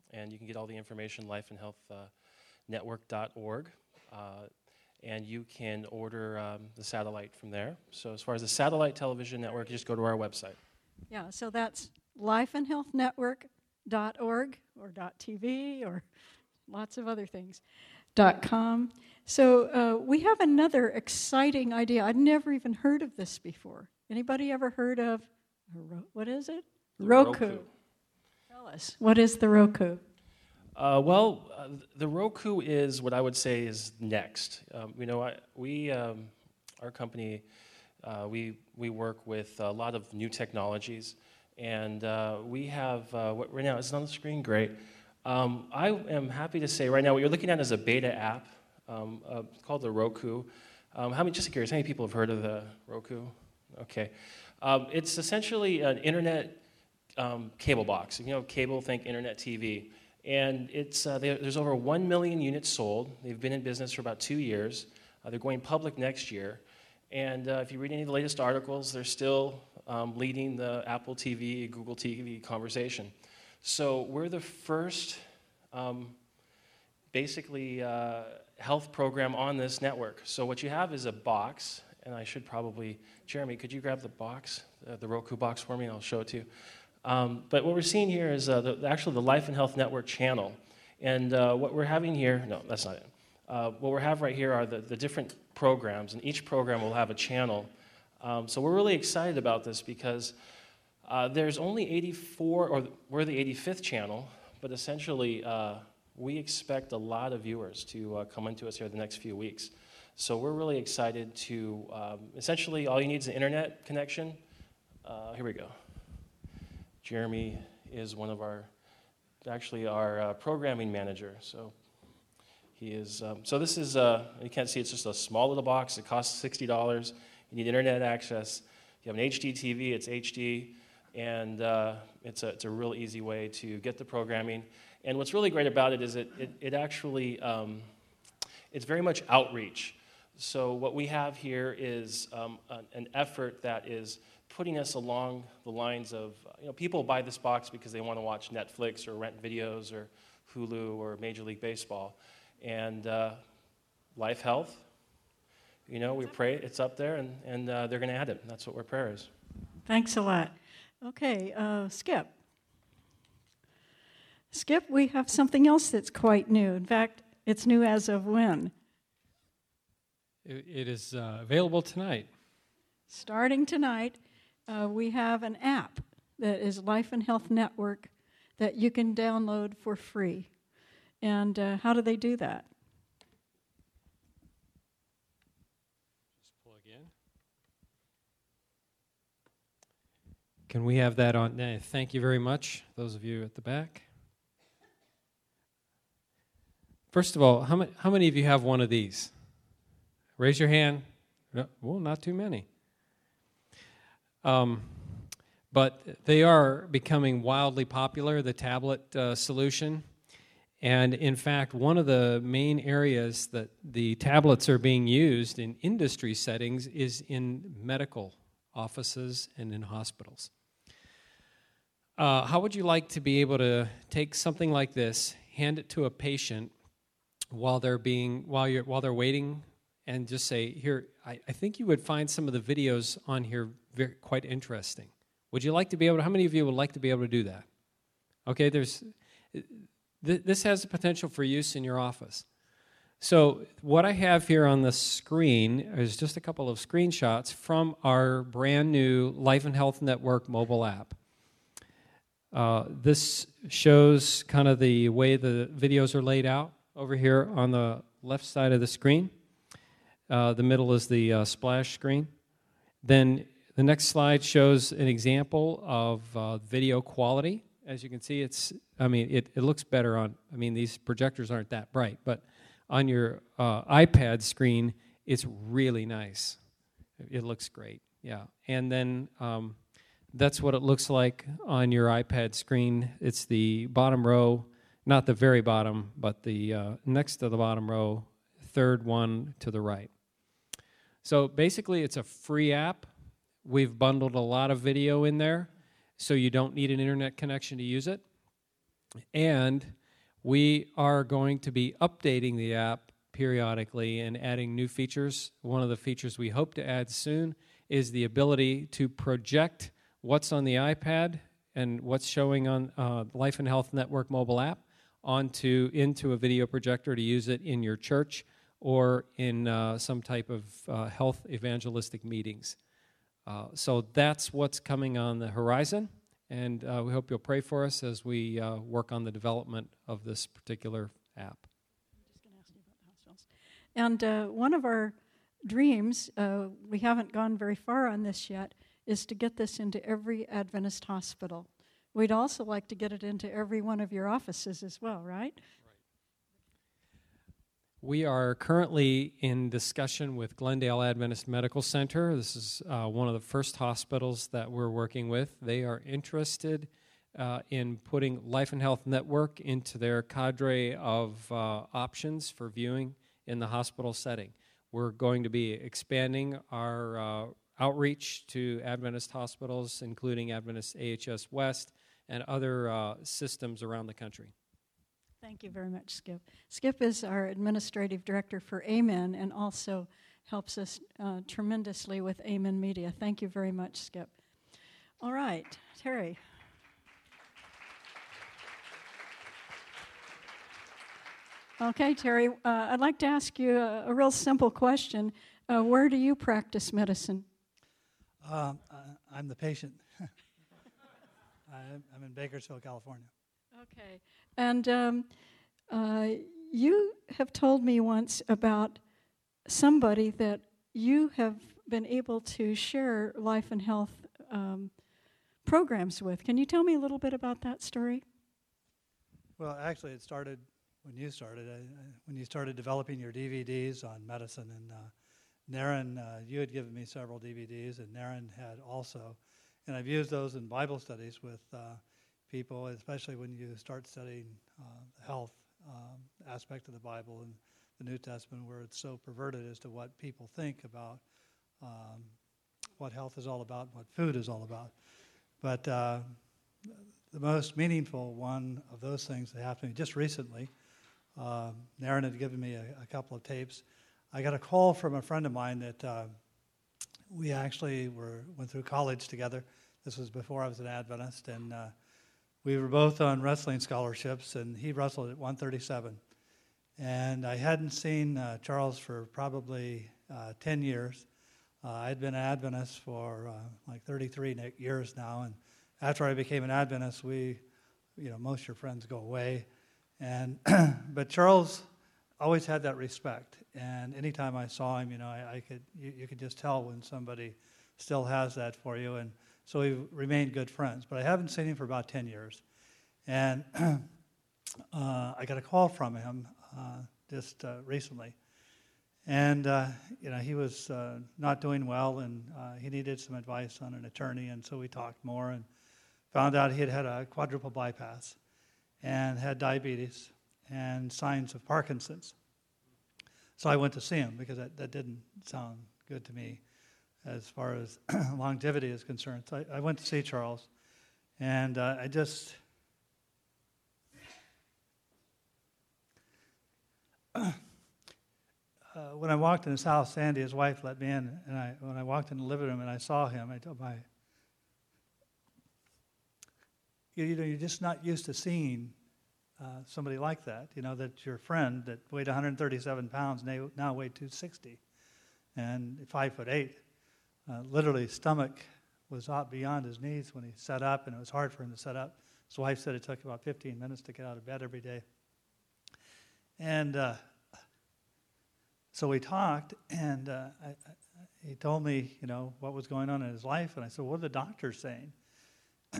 and you can get all the information, lifeandhealthnetwork.org, uh, and you can order um, the satellite from there. So as far as the satellite television network, you just go to our website. Yeah, so that's lifeandhealthnetwork.org or .tv or lots of other things. .com. So uh, we have another exciting idea. I'd never even heard of this before. Anybody ever heard of what is it? Roku. Roku. Tell us what is the Roku? Uh, well, uh, the Roku is what I would say is next. Um, you know, I, we, um, our company, uh, we we work with a lot of new technologies, and uh, we have uh, what right now is it on the screen. Great. Um, I am happy to say right now what you're looking at is a beta app um, uh, called the Roku. Um, how many? Just curious, how many people have heard of the Roku? Okay, um, it's essentially an internet cable box. You know, cable, think internet TV. And it's, uh, there's over 1 million units sold. They've been in business for about two years. Uh, they're going public next year. And uh, if you read any of the latest articles, they're still um, leading the Apple TV, Google TV conversation. So we're the first, um, basically, uh, health program on this network. So what you have is a box, and I should probably, Jeremy, could you grab the box, uh, the Roku box for me, and I'll show it to you. Um, but what we're seeing here is uh, the, actually the Life and Health Network channel. And uh, what we're having here, no, that's not it. Uh, what we have right here are the, the different programs, and each program will have a channel. Um, so we're really excited about this because uh, there's only 84, or we're the 85th channel, but essentially uh, we expect a lot of viewers to uh, come into us here the next few weeks. So we're really excited to, um, essentially all you need is an internet connection. here we go. Jeremy is one of our, actually our uh, programming manager. So he is. Um, so this is. Uh, you can't see. It's just a small little box. It costs sixty dollars. You need internet access. You have an HD TV. It's HD. And uh, it's, a, it's a real easy way to get the programming. And what's really great about it is it, it, it actually, um, it's very much outreach. So what we have here is um, an, an effort that is putting us along the lines of, you know, people buy this box because they want to watch Netflix or rent videos or Hulu or Major League Baseball. And uh, Life Health, you know, we pray it's up there and, and uh, they're going to add it. That's what our prayer is. Thanks a lot. Okay, uh, Skip. Skip, we have something else that's quite new. In fact, it's new as of when? it, it is uh, available tonight. Starting tonight, uh, we have an app that is Life and Health Network that you can download for free. And uh, how do they do that? Just plug in. Can we have that on? eh, Thank you very much, those of you at the back. First of all, how many, how many of you have one of these? Raise your hand. No, well, not too many. Um, but they are becoming wildly popular, the tablet uh, solution. And in fact, one of the main areas that the tablets are being used in industry settings is in medical offices and in hospitals. Uh, how would you like to be able to take something like this, hand it to a patient while they're being while you're while they're waiting, and just say, "Here, I, I think you would find some of the videos on here very, quite interesting." Would you like to be able to? How many of you would like to be able to do that? Okay, there's th- this has the potential for use in your office. So, what I have here on the screen is just a couple of screenshots from our brand new Life and Health Network mobile app. Uh, this shows kind of the way the videos are laid out over here on the left side of the screen. Uh, the middle is the uh, splash screen. Then the next slide shows an example of uh, video quality. As you can see, it's, I mean, it, it looks better on, I mean, these projectors aren't that bright, but on your uh, iPad screen, it's really nice. It looks great, yeah. And then um, that's what it looks like on your iPad screen. It's the bottom row, not the very bottom, but the uh, next to the bottom row, third one to the right. So basically, it's a free app. We've bundled a lot of video in there, so you don't need an internet connection to use it. And we are going to be updating the app periodically and adding new features. One of the features we hope to add soon is the ability to project what's on the iPad and what's showing on uh, Life and Health Network mobile app onto into a video projector to use it in your church or in uh, some type of uh, health evangelistic meetings. Uh, so that's what's coming on the horizon, and uh, we hope you'll pray for us as we uh, work on the development of this particular app. And one of our dreams, we haven't gone very far on this yet, is to get this into every Adventist hospital. We'd also like to get it into every one of your offices as well, right? We are currently in discussion with Glendale Adventist Medical Center. This is uh, one of the first hospitals that we're working with. They are interested uh, in putting Life and Health Network into their cadre of uh, options for viewing in the hospital setting. We're going to be expanding our uh, outreach to Adventist hospitals, including Adventist AHS West and other uh, systems around the country. Thank you very much, Skip. Skip is our administrative director for Amen and also helps us uh, tremendously with Amen Media. Thank you very much, Skip. All right, Terry. Okay, Terry, uh, I'd like to ask you a, a real simple question. Uh, where do you practice medicine? Um, I- I'm the patient. I'm I'm in Bakersfield, California. Okay. And um, uh, you have told me once about somebody that you have been able to share life and health um, programs with. Can you tell me a little bit about that story? Well, actually, it started when you started. When you started developing your DVDs on medicine, and uh, Naren, uh, you had given me several DVDs, and Naren had also. and I've used those in Bible studies with uh, people, especially when you start studying uh, the health um, aspect of the Bible and the New Testament, where it's so perverted as to what people think about um, what health is all about, what food is all about. But uh, the most meaningful one of those things that happened me just recently, uh, Naren had given me a, a, couple of tapes. I got a call from a friend of mine that uh, we actually were went through college together. This was before I was an Adventist, and uh, we were both on wrestling scholarships. And he wrestled at 137, and I hadn't seen uh, Charles for probably uh, 10 years. Uh, I'd been an Adventist for uh, like 33 years now, and after I became an Adventist, we, you know, most of your friends go away, and but Charles always had that respect, and anytime I saw him, you know, I, I could you, you, could just tell when somebody still has that for you, and so we remained good friends. But I haven't seen him for about 10 years, and uh, I got a call from him uh, just uh, recently. And uh, you know he was uh, not doing well, and uh, he needed some advice on an attorney. And so we talked more, and found out he had had a quadruple bypass, and had diabetes, and signs of Parkinson's. So I went to see him because that, that didn't sound good to me, as far as longevity is concerned. So I, I, went to see Charles, and uh, I just. uh, when I walked in his house, Sandy, his wife, let me in, and I, when I walked in the living room and I saw him, I told my, you, you know, you're just not used to seeing uh, somebody like that. You know, that your friend that weighed 137 pounds now, now weighed 260, and five foot eight. Uh, literally, stomach was out beyond his knees when he sat up, and it was hard for him to sit up. His wife said it took about 15 minutes to get out of bed every day. And uh, so we talked, and uh, I, I, he told me, you know, what was going on in his life, and I said, "What are the doctors saying?"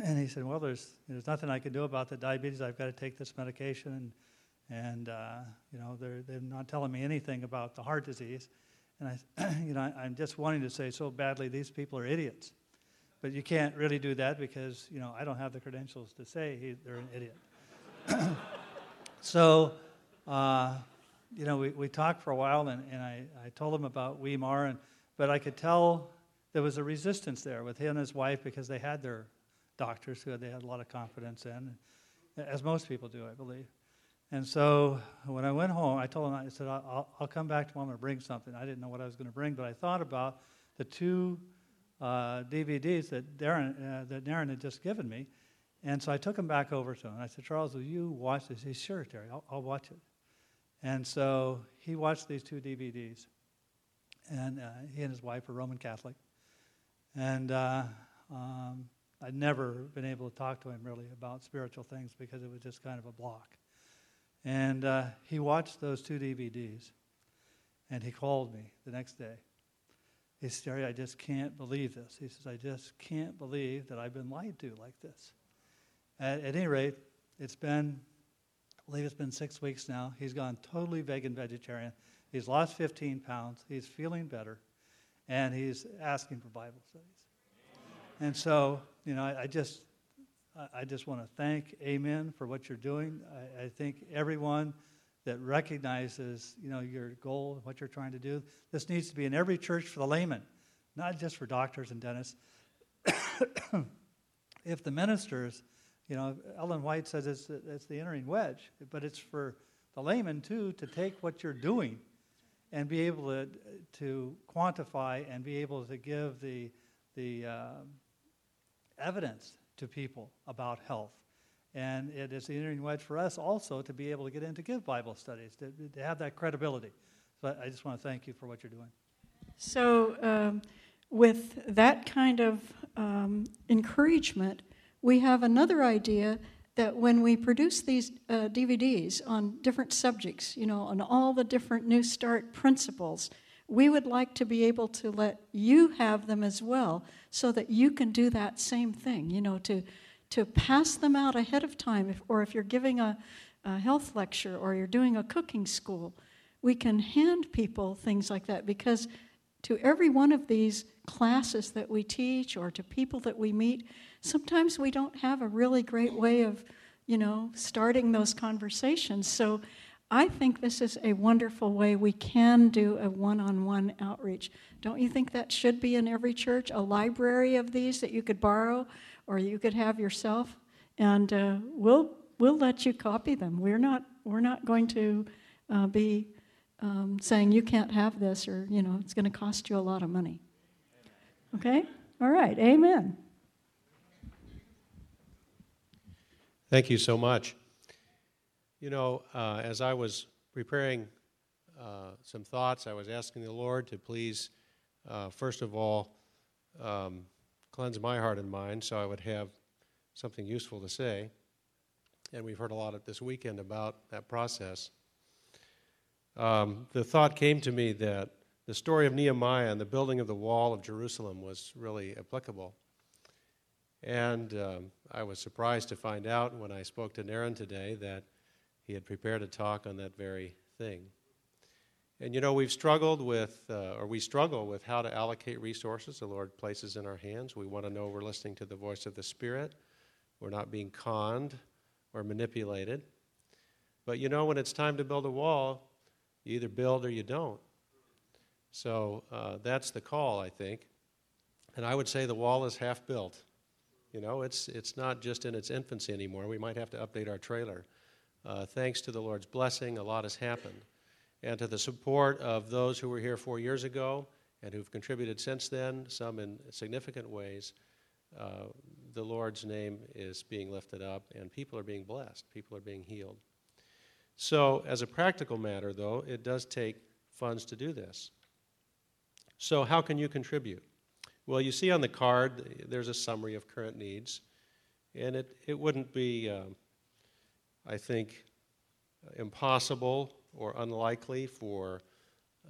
And he said, "Well, there's there's nothing I can do about the diabetes. I've got to take this medication, and and uh, you know, they're they're not telling me anything about the heart disease." And I, you know, I, I'm just wanting to say so badly, these people are idiots, but you can't really do that because you know I don't have the credentials to say he, they're an idiot. so. Uh, you know, we, we talked for a while, and, and I, I told him about Weimar, and, but I could tell there was a resistance there with him and his wife because they had their doctors who they had a lot of confidence in, as most people do, I believe. And so when I went home, I told him, I said, I'll, I'll come back tomorrow and bring something. I didn't know what I was going to bring, but I thought about the two uh, DVDs that Naren, uh, that Naren had just given me. And so I took them back over to him. I said, Charles, will you watch this? He said, sure, Terry, I'll, I'll watch it. And so he watched these two DVDs. And uh, he and his wife are Roman Catholic. And uh, um, I'd never been able to talk to him really about spiritual things because it was just kind of a block. And uh, he watched those two DVDs. And he called me the next day. He said, I just can't believe this. He says, I just can't believe that I've been lied to like this. At, at any rate, it's been I believe it's been six weeks now. He's gone totally vegan vegetarian. He's lost 15 pounds. He's feeling better. And he's asking for Bible studies. And so, you know, I, I just, I just want to thank Amen for what you're doing. I, I think everyone that recognizes, you know, your goal, what you're trying to do, this needs to be in every church for the layman, not just for doctors and dentists. if the ministers you know, Ellen White says it's, it's the entering wedge, but it's for the layman too to take what you're doing and be able to, to quantify and be able to give the, the uh, evidence to people about health. And it is the entering wedge for us also to be able to get in to give Bible studies, to, to have that credibility. So I just want to thank you for what you're doing. So, um, with that kind of um, encouragement, we have another idea that when we produce these uh, DVDs on different subjects, you know, on all the different New Start principles, we would like to be able to let you have them as well so that you can do that same thing, you know, to, to pass them out ahead of time, if, or if you're giving a, a health lecture or you're doing a cooking school, we can hand people things like that because to every one of these classes that we teach or to people that we meet, sometimes we don't have a really great way of, you know, starting those conversations. So I think this is a wonderful way we can do a one on one outreach. Don't you think that should be in every church? A library of these that you could borrow or you could have yourself? And uh, we'll, we'll let you copy them. We're not, we're not going to uh, be um, saying you can't have this or, you know, it's going to cost you a lot of money. Okay? All right. Amen. Thank you so much. You know, uh, as I was preparing uh, some thoughts, I was asking the Lord to please, uh, first of all, um, cleanse my heart and mind so I would have something useful to say. And we've heard a lot this weekend about that process um, the thought came to me that the story of Nehemiah and the building of the wall of Jerusalem was really applicable. And um, I was surprised to find out when I spoke to Naren today that he had prepared a talk on that very thing. And you know, we've struggled with, uh, or we struggle with how to allocate resources the Lord places in our hands. We want to know we're listening to the voice of the Spirit, we're not being conned or manipulated. But you know, when it's time to build a wall, you either build or you don't. So uh, that's the call, I think. And I would say the wall is half built. You know, it's, it's not just in its infancy anymore. We might have to update our trailer. Uh, thanks to the Lord's blessing, a lot has happened. And to the support of those who were here four years ago and who've contributed since then, some in significant ways, uh, the Lord's name is being lifted up and people are being blessed, people are being healed. So, as a practical matter, though, it does take funds to do this. So, how can you contribute? Well, you see on the card, there's a summary of current needs, and it, it wouldn't be, um, I think, impossible or unlikely for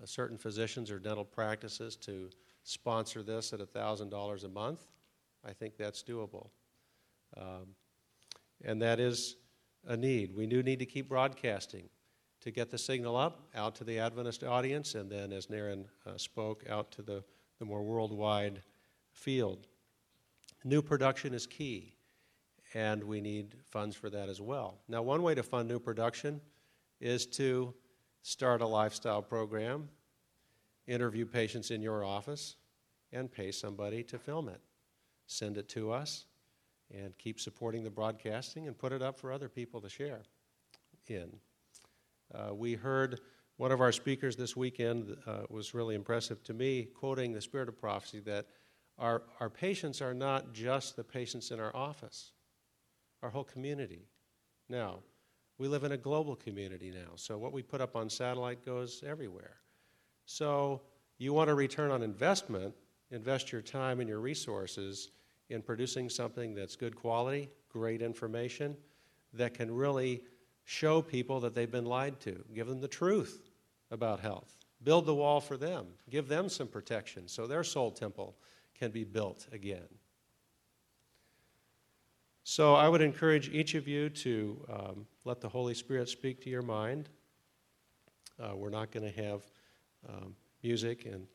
uh, certain physicians or dental practices to sponsor this at $1,000 a month. I think that's doable. Um, and that is a need. We do need to keep broadcasting to get the signal up out to the Adventist audience, and then, as Naren uh, spoke, out to the, the more worldwide field. New production is key, and we need funds for that as well. Now, one way to fund new production is to start a lifestyle program, interview patients in your office, and pay somebody to film it. Send it to us and keep supporting the broadcasting and put it up for other people to share in. Uh, we heard one of our speakers this weekend uh, was really impressive to me, quoting the spirit of prophecy that our, our patients are not just the patients in our office, our whole community. Now, we live in a global community now, so what we put up on satellite goes everywhere. So, you want a return on investment, invest your time and your resources in producing something that's good quality, great information, that can really show people that they've been lied to, give them the truth about health, build the wall for them, give them some protection so their soul temple can be built again. So I would encourage each of you to um, let the Holy Spirit speak to your mind. Uh, we're not going to have um, music and,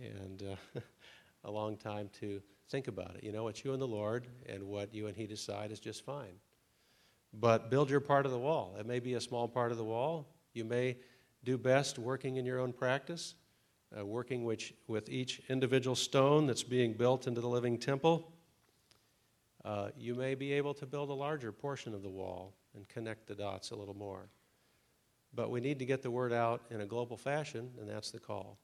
and uh, a long time to think about it. You know, it's you and the Lord, and what you and He decide is just fine. But build your part of the wall. It may be a small part of the wall. You may do best working in your own practice, uh, working which, with each individual stone that's being built into the living temple. Uh, you may be able to build a larger portion of the wall and connect the dots a little more. But we need to get the word out in a global fashion, and that's the call.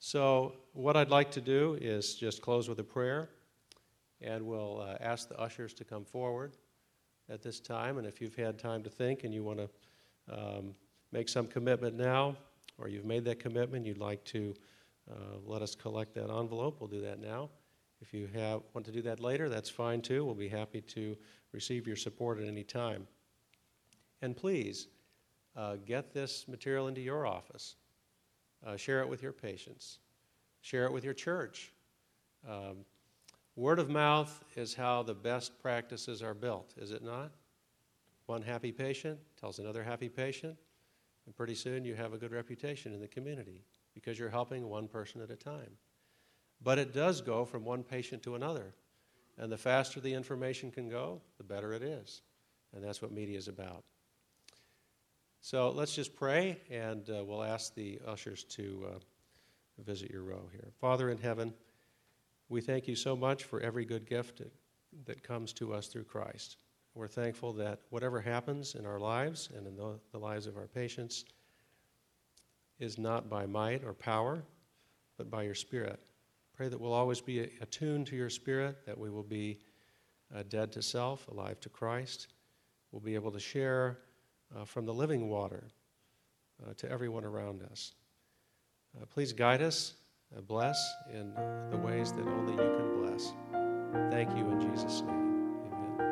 So, what I'd like to do is just close with a prayer, and we'll uh, ask the ushers to come forward at this time. And if you've had time to think and you want to um, make some commitment now, or you've made that commitment, you'd like to uh, let us collect that envelope, we'll do that now. If you have, want to do that later, that's fine too. We'll be happy to receive your support at any time. And please, uh, get this material into your office. Uh, share it with your patients. Share it with your church. Um, word of mouth is how the best practices are built, is it not? One happy patient tells another happy patient, and pretty soon you have a good reputation in the community. because you're helping one person at a time. But it does go from one patient to another. And the faster the information can go, the better it is. And that's what media is about. So let's just pray, and uh, we'll ask the ushers to uh, visit your row here. Father in heaven, we thank you so much for every good gift that, comes to us through Christ. We're thankful that whatever happens in our lives and in the, the lives of our patients is not by might or power, but by your Spirit. Pray that we'll always be attuned to your Spirit, that we will be uh, dead to self, alive to Christ. We'll be able to share uh, from the living water uh, to everyone around us. Uh, please guide us, uh, bless in the ways that only you can bless. Thank you in Jesus' name. Amen.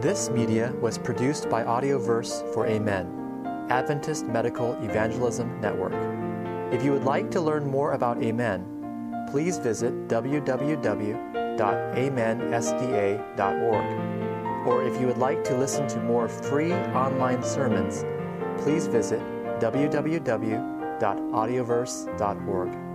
This media was produced by Audioverse for Amen, Adventist Medical Evangelism Network. If you would like to learn more about Amen, please visit www.amensda.org. Or if you would like to listen to more free online sermons, please visit www.audioverse.org.